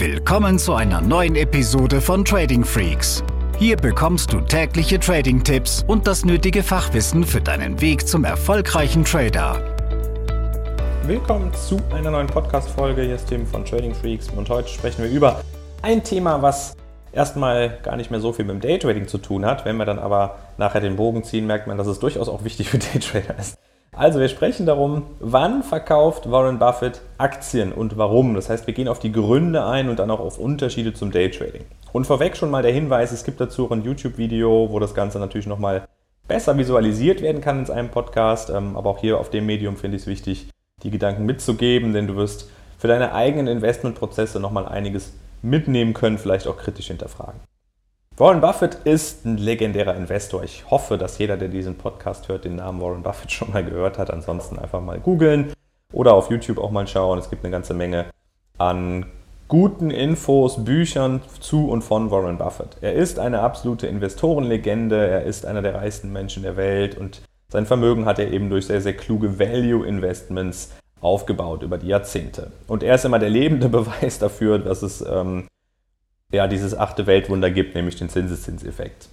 Willkommen zu einer neuen Episode von Trading Freaks. Hier bekommst du tägliche Trading-Tipps und das nötige Fachwissen für deinen Weg zum erfolgreichen Trader. Willkommen zu einer neuen Podcast-Folge. Hier ist Tim von Trading Freaks und heute sprechen wir über ein Thema, was erstmal gar nicht mehr so viel mit dem Daytrading zu tun hat. Wenn wir dann aber nachher den Bogen ziehen, merkt man, dass es durchaus auch wichtig für Daytrader ist. Also wir sprechen darum, wann verkauft Warren Buffett Aktien und warum. Das heißt, wir gehen auf die Gründe ein und dann auch auf Unterschiede zum Daytrading. Und vorweg schon mal der Hinweis, es gibt dazu auch ein YouTube-Video, wo das Ganze natürlich nochmal besser visualisiert werden kann in einem Podcast. Ähm, aber auch hier auf dem Medium finde ich es wichtig, die Gedanken mitzugeben, denn du wirst für deine eigenen Investmentprozesse nochmal einiges mitnehmen können, vielleicht auch kritisch hinterfragen. Warren Buffett ist ein legendärer Investor. Ich hoffe, dass jeder, der diesen Podcast hört, den Namen Warren Buffett schon mal gehört hat. Ansonsten einfach mal googeln oder auf YouTube auch mal schauen. Es gibt eine ganze Menge an guten Infos, Büchern zu und von Warren Buffett. Er ist eine absolute Investorenlegende. Er ist einer der reichsten Menschen der Welt und sein Vermögen hat er eben durch sehr, sehr kluge Value Investments aufgebaut über die Jahrzehnte. Und er ist immer der lebende Beweis dafür, dass es ähm, ja dieses achte Weltwunder gibt, nämlich den Zinseszinseffekt.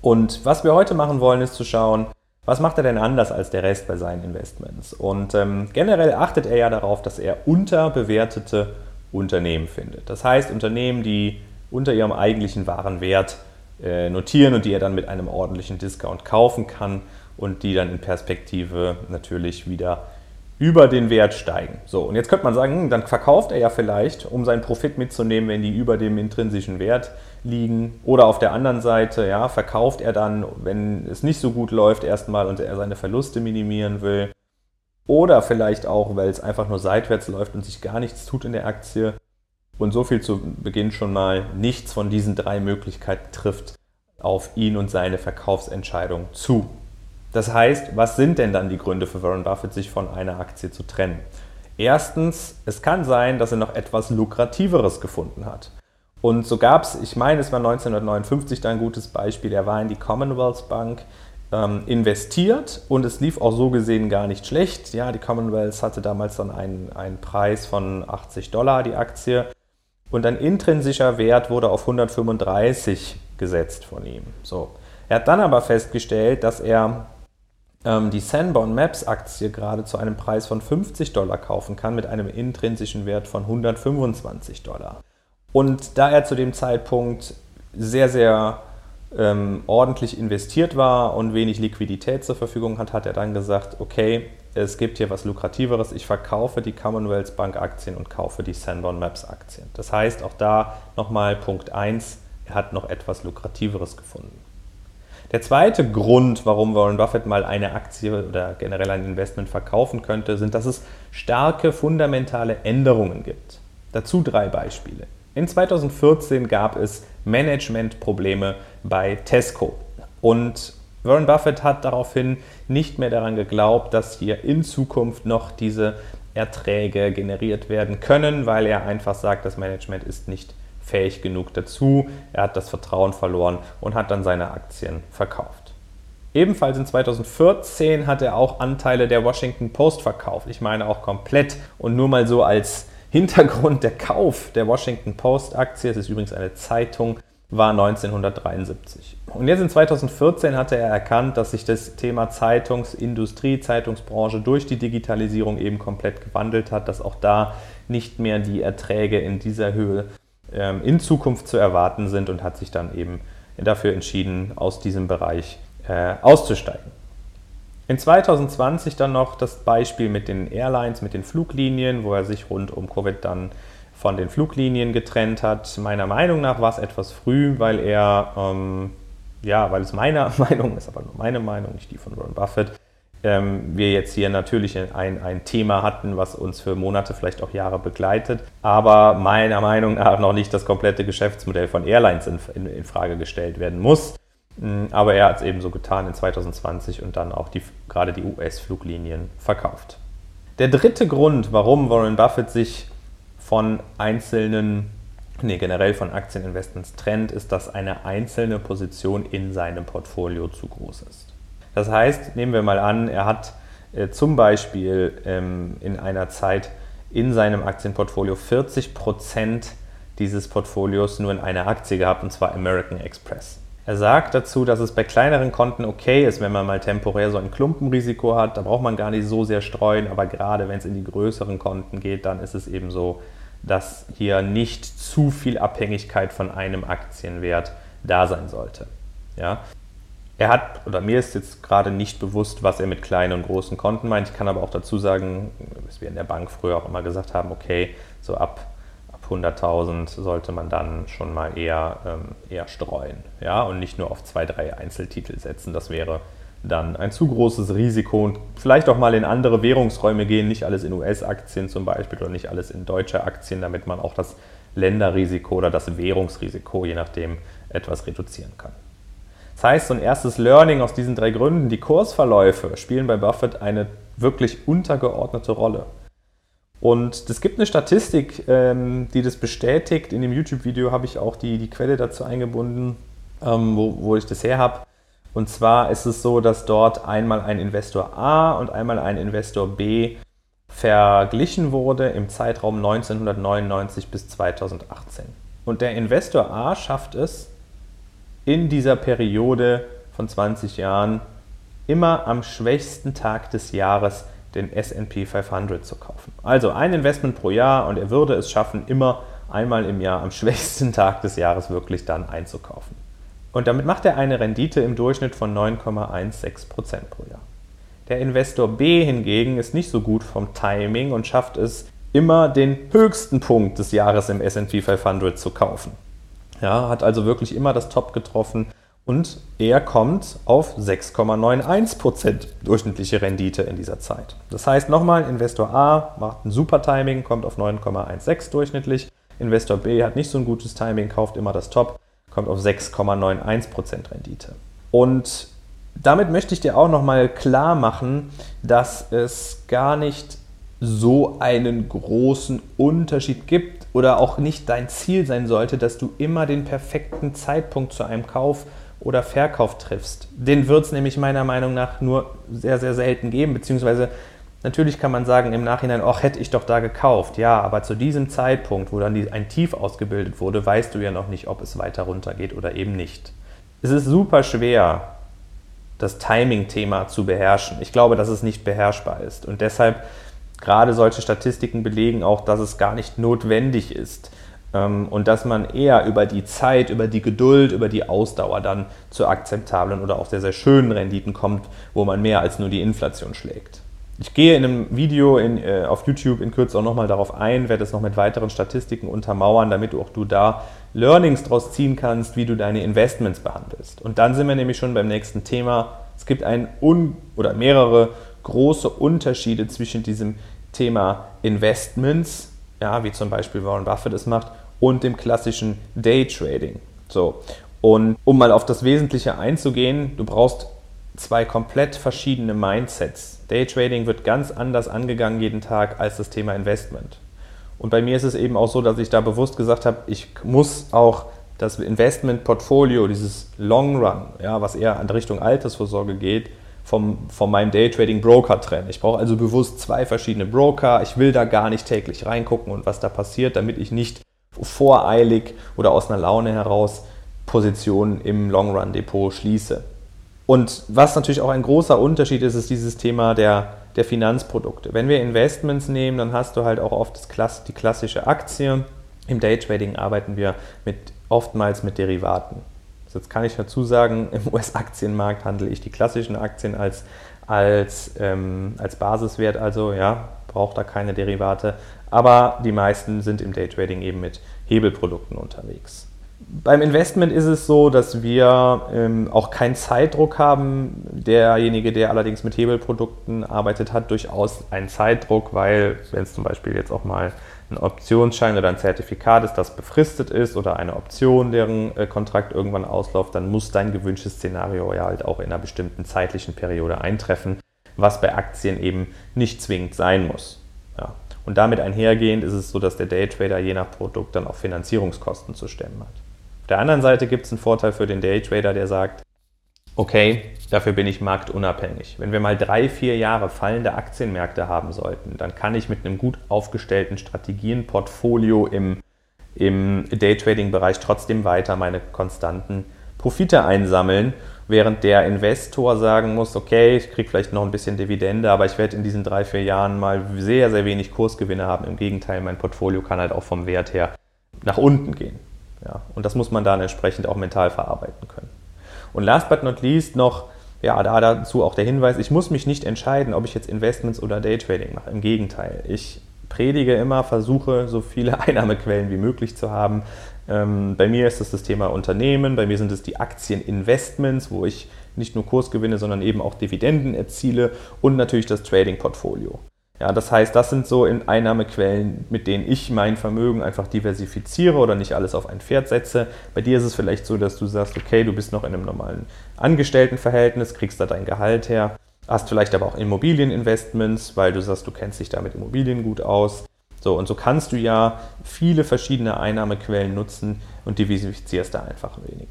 Und was wir heute machen wollen, ist zu schauen, was macht er denn anders als der Rest bei seinen Investments? Und ähm, generell achtet er ja darauf, dass er unterbewertete Unternehmen findet. Das heißt, Unternehmen, die unter ihrem eigentlichen wahren Wert äh, notieren und die er dann mit einem ordentlichen Discount kaufen kann und die dann in Perspektive natürlich wieder über den Wert steigen. So, und jetzt könnte man sagen, hm, dann verkauft er ja vielleicht, um seinen Profit mitzunehmen, wenn die über dem intrinsischen Wert liegen. Oder auf der anderen Seite, ja, verkauft er dann, wenn es nicht so gut läuft, erstmal und er seine Verluste minimieren will. Oder vielleicht auch, weil es einfach nur seitwärts läuft und sich gar nichts tut in der Aktie. Und so viel zu Beginn schon mal, nichts von diesen drei Möglichkeiten trifft auf ihn und seine Verkaufsentscheidung zu. Das heißt, was sind denn dann die Gründe für Warren Buffett, sich von einer Aktie zu trennen? Erstens, es kann sein, dass er noch etwas Lukrativeres gefunden hat. Und so gab es, ich meine, es war 1959 da ein gutes Beispiel, er war in die Commonwealth Bank ähm, investiert und es lief auch so gesehen gar nicht schlecht. Ja, die Commonwealth hatte damals dann einen, einen Preis von 80 Dollar die Aktie und ein intrinsischer Wert wurde auf 135 gesetzt von ihm. So. Er hat dann aber festgestellt, dass er ähm, die Sanborn Maps Aktie gerade zu einem Preis von 50 Dollar kaufen kann mit einem intrinsischen Wert von 125 Dollar. Und da er zu dem Zeitpunkt sehr, sehr ähm, ordentlich investiert war und wenig Liquidität zur Verfügung hat, hat er dann gesagt, okay, es gibt hier was Lukrativeres, ich verkaufe die Commonwealth Bank Aktien und kaufe die Sanborn Maps Aktien. Das heißt, auch da nochmal Punkt 1, er hat noch etwas Lukrativeres gefunden. Der zweite Grund, warum Warren Buffett mal eine Aktie oder generell ein Investment verkaufen könnte, sind, dass es starke fundamentale Änderungen gibt. Dazu drei Beispiele. In 2014 gab es Managementprobleme bei Tesco und Warren Buffett hat daraufhin nicht mehr daran geglaubt, dass hier in Zukunft noch diese Erträge generiert werden können, weil er einfach sagt, das Management ist nicht fähig genug dazu. Er hat das Vertrauen verloren und hat dann seine Aktien verkauft. Ebenfalls in 2014 hat er auch Anteile der Washington Post verkauft. Ich meine auch komplett und nur mal so als Hintergrund der Kauf der Washington Post Aktie, es ist übrigens eine Zeitung, war 1973. Und jetzt in 2014 hatte er erkannt, dass sich das Thema Zeitungsindustrie, Zeitungsbranche durch die Digitalisierung eben komplett gewandelt hat, dass auch da nicht mehr die Erträge in dieser Höhe in Zukunft zu erwarten sind und hat sich dann eben dafür entschieden, aus diesem Bereich äh, auszusteigen. In 2020 dann noch das Beispiel mit den Airlines, mit den Fluglinien, wo er sich rund um Covid dann von den Fluglinien getrennt hat. Meiner Meinung nach war es etwas früh, weil er, ähm, ja, weil es meiner Meinung ist, aber nur meine Meinung, nicht die von Warren Buffett, ähm, wir jetzt hier natürlich ein, ein Thema hatten, was uns für Monate, vielleicht auch Jahre begleitet, aber meiner Meinung nach noch nicht das komplette Geschäftsmodell von Airlines in, in, in Frage gestellt werden muss. Mm, aber er hat es eben so getan in 2020 und dann auch die, gerade die US-Fluglinien verkauft. Der dritte Grund, warum Warren Buffett sich von einzelnen, nee, generell von Aktieninvestments trennt, ist, dass eine einzelne Position in seinem Portfolio zu groß ist. Das heißt, nehmen wir mal an, er hat äh, zum Beispiel ähm, in einer Zeit in seinem Aktienportfolio 40 Prozent dieses Portfolios nur in einer Aktie gehabt, und zwar American Express. Er sagt dazu, dass es bei kleineren Konten okay ist, wenn man mal temporär so ein Klumpenrisiko hat. Da braucht man gar nicht so sehr streuen, aber gerade wenn es in die größeren Konten geht, dann ist es eben so, dass hier nicht zu viel Abhängigkeit von einem Aktienwert da sein sollte. Ja? Er hat, oder mir ist jetzt gerade nicht bewusst, was er mit kleinen und großen Konten meint. Ich kann aber auch dazu sagen, dass wir in der Bank früher auch immer gesagt haben, okay, so ab, ab 100.000 sollte man dann schon mal eher, ähm, eher streuen. Ja? Und nicht nur auf zwei, drei Einzeltitel setzen. Das wäre dann ein zu großes Risiko und vielleicht auch mal in andere Währungsräume gehen, nicht alles in US-Aktien zum Beispiel oder nicht alles in deutsche Aktien, damit man auch das Länderrisiko oder das Währungsrisiko, je nachdem, etwas reduzieren kann. Das heißt, so ein erstes Learning aus diesen drei Gründen, die Kursverläufe spielen bei Buffett eine wirklich untergeordnete Rolle. Und es gibt eine Statistik, ähm, die das bestätigt. In dem YouTube-Video habe ich auch die, die Quelle dazu eingebunden, ähm, wo, wo ich das her habe. Und zwar ist es so, dass dort einmal ein Investor A und einmal ein Investor B verglichen wurde im Zeitraum 1999 bis 2018. Und der Investor A schafft es in dieser Periode von 20 Jahren immer am schwächsten Tag des Jahres den SP 500 zu kaufen. Also ein Investment pro Jahr und er würde es schaffen, immer einmal im Jahr am schwächsten Tag des Jahres wirklich dann einzukaufen. Und damit macht er eine Rendite im Durchschnitt von 9,16% pro Jahr. Der Investor B hingegen ist nicht so gut vom Timing und schafft es, immer den höchsten Punkt des Jahres im SP 500 zu kaufen. Ja, hat also wirklich immer das Top getroffen und er kommt auf 6,91% durchschnittliche Rendite in dieser Zeit. Das heißt nochmal, Investor A macht ein super Timing, kommt auf 9,16 durchschnittlich. Investor B hat nicht so ein gutes Timing, kauft immer das Top kommt auf 6,91% Rendite. Und damit möchte ich dir auch nochmal klar machen, dass es gar nicht so einen großen Unterschied gibt oder auch nicht dein Ziel sein sollte, dass du immer den perfekten Zeitpunkt zu einem Kauf oder Verkauf triffst. Den wird es nämlich meiner Meinung nach nur sehr, sehr selten geben, beziehungsweise Natürlich kann man sagen im Nachhinein, ach, hätte ich doch da gekauft. Ja, aber zu diesem Zeitpunkt, wo dann ein Tief ausgebildet wurde, weißt du ja noch nicht, ob es weiter runtergeht oder eben nicht. Es ist super schwer, das Timing-Thema zu beherrschen. Ich glaube, dass es nicht beherrschbar ist. Und deshalb, gerade solche Statistiken belegen auch, dass es gar nicht notwendig ist. Ähm, und dass man eher über die Zeit, über die Geduld, über die Ausdauer dann zu akzeptablen oder auch sehr, sehr schönen Renditen kommt, wo man mehr als nur die Inflation schlägt. Ich gehe in einem Video in, äh, auf YouTube in Kürze auch nochmal darauf ein, werde es noch mit weiteren Statistiken untermauern, damit auch du da Learnings draus ziehen kannst, wie du deine Investments behandelst. Und dann sind wir nämlich schon beim nächsten Thema. Es gibt ein un oder mehrere große Unterschiede zwischen diesem Thema Investments, ja, wie zum Beispiel Warren Buffett es macht, und dem klassischen Daytrading. So. Und um mal auf das Wesentliche einzugehen, du brauchst zwei komplett verschiedene Mindsets. Daytrading wird ganz anders angegangen jeden Tag als das Thema Investment. Und bei mir ist es eben auch so, dass ich da bewusst gesagt habe, ich muss auch das Investment-Portfolio, dieses Long Run, ja, was eher an Richtung Altersvorsorge geht, vom, von meinem Daytrading-Broker trennen. Ich brauche also bewusst zwei verschiedene Broker. Ich will da gar nicht täglich reingucken und was da passiert, damit ich nicht voreilig oder aus einer Laune heraus Positionen im Long Run Depot schließe. Und was natürlich auch ein großer Unterschied ist, ist dieses Thema der, der Finanzprodukte. Wenn wir Investments nehmen, dann hast du halt auch oft das, die klassische Aktie. Im Daytrading arbeiten wir mit, oftmals mit Derivaten. Jetzt kann ich dazu sagen, im US-Aktienmarkt handle ich die klassischen Aktien als, als, ähm, als Basiswert, also ja, braucht da keine Derivate. Aber die meisten sind im Daytrading eben mit Hebelprodukten unterwegs. Beim Investment ist es so, dass wir ähm, auch keinen Zeitdruck haben. Derjenige, der allerdings mit Hebelprodukten arbeitet, hat durchaus einen Zeitdruck, weil wenn es zum Beispiel jetzt auch mal ein Optionsschein oder ein Zertifikat ist, das befristet ist oder eine Option, deren äh, Kontrakt irgendwann ausläuft, dann muss dein gewünschtes Szenario ja halt auch in einer bestimmten zeitlichen Periode eintreffen, was bei Aktien eben nicht zwingend sein muss. Ja. Und damit einhergehend ist es so, dass der Daytrader je nach Produkt dann auch Finanzierungskosten zu stemmen hat. Auf der anderen Seite gibt es einen Vorteil für den Daytrader, der sagt, okay, dafür bin ich marktunabhängig. Wenn wir mal drei, vier Jahre fallende Aktienmärkte haben sollten, dann kann ich mit einem gut aufgestellten Strategienportfolio im, im Daytrading-Bereich trotzdem weiter meine konstanten Profite einsammeln, während der Investor sagen muss, okay, ich kriege vielleicht noch ein bisschen Dividende, aber ich werde in diesen drei, vier Jahren mal sehr, sehr wenig Kursgewinne haben. Im Gegenteil, mein Portfolio kann halt auch vom Wert her nach unten gehen. Ja, und das muss man dann entsprechend auch mental verarbeiten können. Und last but not least noch, ja, da dazu auch der Hinweis, ich muss mich nicht entscheiden, ob ich jetzt Investments oder Daytrading mache. Im Gegenteil, ich predige immer, versuche so viele Einnahmequellen wie möglich zu haben. Ähm, bei mir ist es das Thema Unternehmen, bei mir sind es die Aktieninvestments, wo ich nicht nur Kursgewinne, sondern eben auch Dividenden erziele und natürlich das Trading-Portfolio. Ja, das heißt, das sind so Einnahmequellen, mit denen ich mein Vermögen einfach diversifiziere oder nicht alles auf ein Pferd setze. Bei dir ist es vielleicht so, dass du sagst, okay, du bist noch in einem normalen Angestelltenverhältnis, kriegst da dein Gehalt her, hast vielleicht aber auch Immobilieninvestments, weil du sagst, du kennst dich da mit Immobilien gut aus. So, und so kannst du ja viele verschiedene Einnahmequellen nutzen und diversifizierst da einfach ein wenig.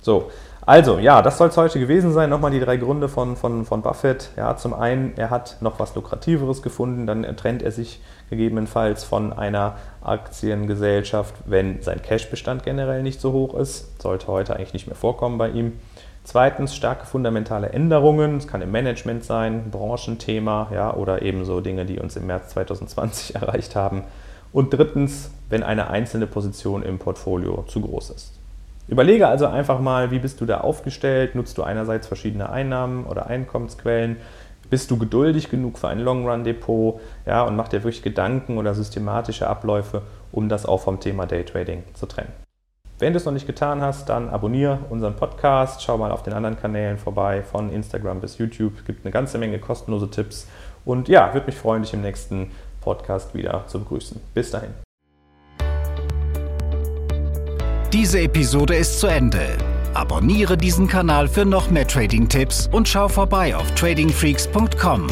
So, also, ja, das soll es heute gewesen sein. Nochmal die drei Gründe von, von, von Buffett. Ja, zum einen, er hat noch was Lukrativeres gefunden, dann trennt er sich gegebenenfalls von einer Aktiengesellschaft, wenn sein Cashbestand generell nicht so hoch ist. Sollte heute eigentlich nicht mehr vorkommen bei ihm. Zweitens, starke fundamentale Änderungen. Es kann im Management sein, Branchenthema ja, oder ebenso Dinge, die uns im März 2020 erreicht haben. Und drittens, wenn eine einzelne Position im Portfolio zu groß ist. Überlege also einfach mal, wie bist du da aufgestellt? Nutzt du einerseits verschiedene Einnahmen oder Einkommensquellen? Bist du geduldig genug für ein Long-Run-Depot? Ja, und mach dir wirklich Gedanken oder systematische Abläufe, um das auch vom Thema Daytrading zu trennen. Wenn du es noch nicht getan hast, dann abonniere unseren Podcast, schau mal auf den anderen Kanälen vorbei, von Instagram bis YouTube. Es gibt eine ganze Menge kostenlose Tipps. Und ja, würde mich freuen, dich im nächsten Podcast wieder zu begrüßen. Bis dahin. Diese Episode ist zu Ende. Abonniere diesen Kanal für noch mehr Trading-Tipps und schau vorbei auf tradingfreaks.com.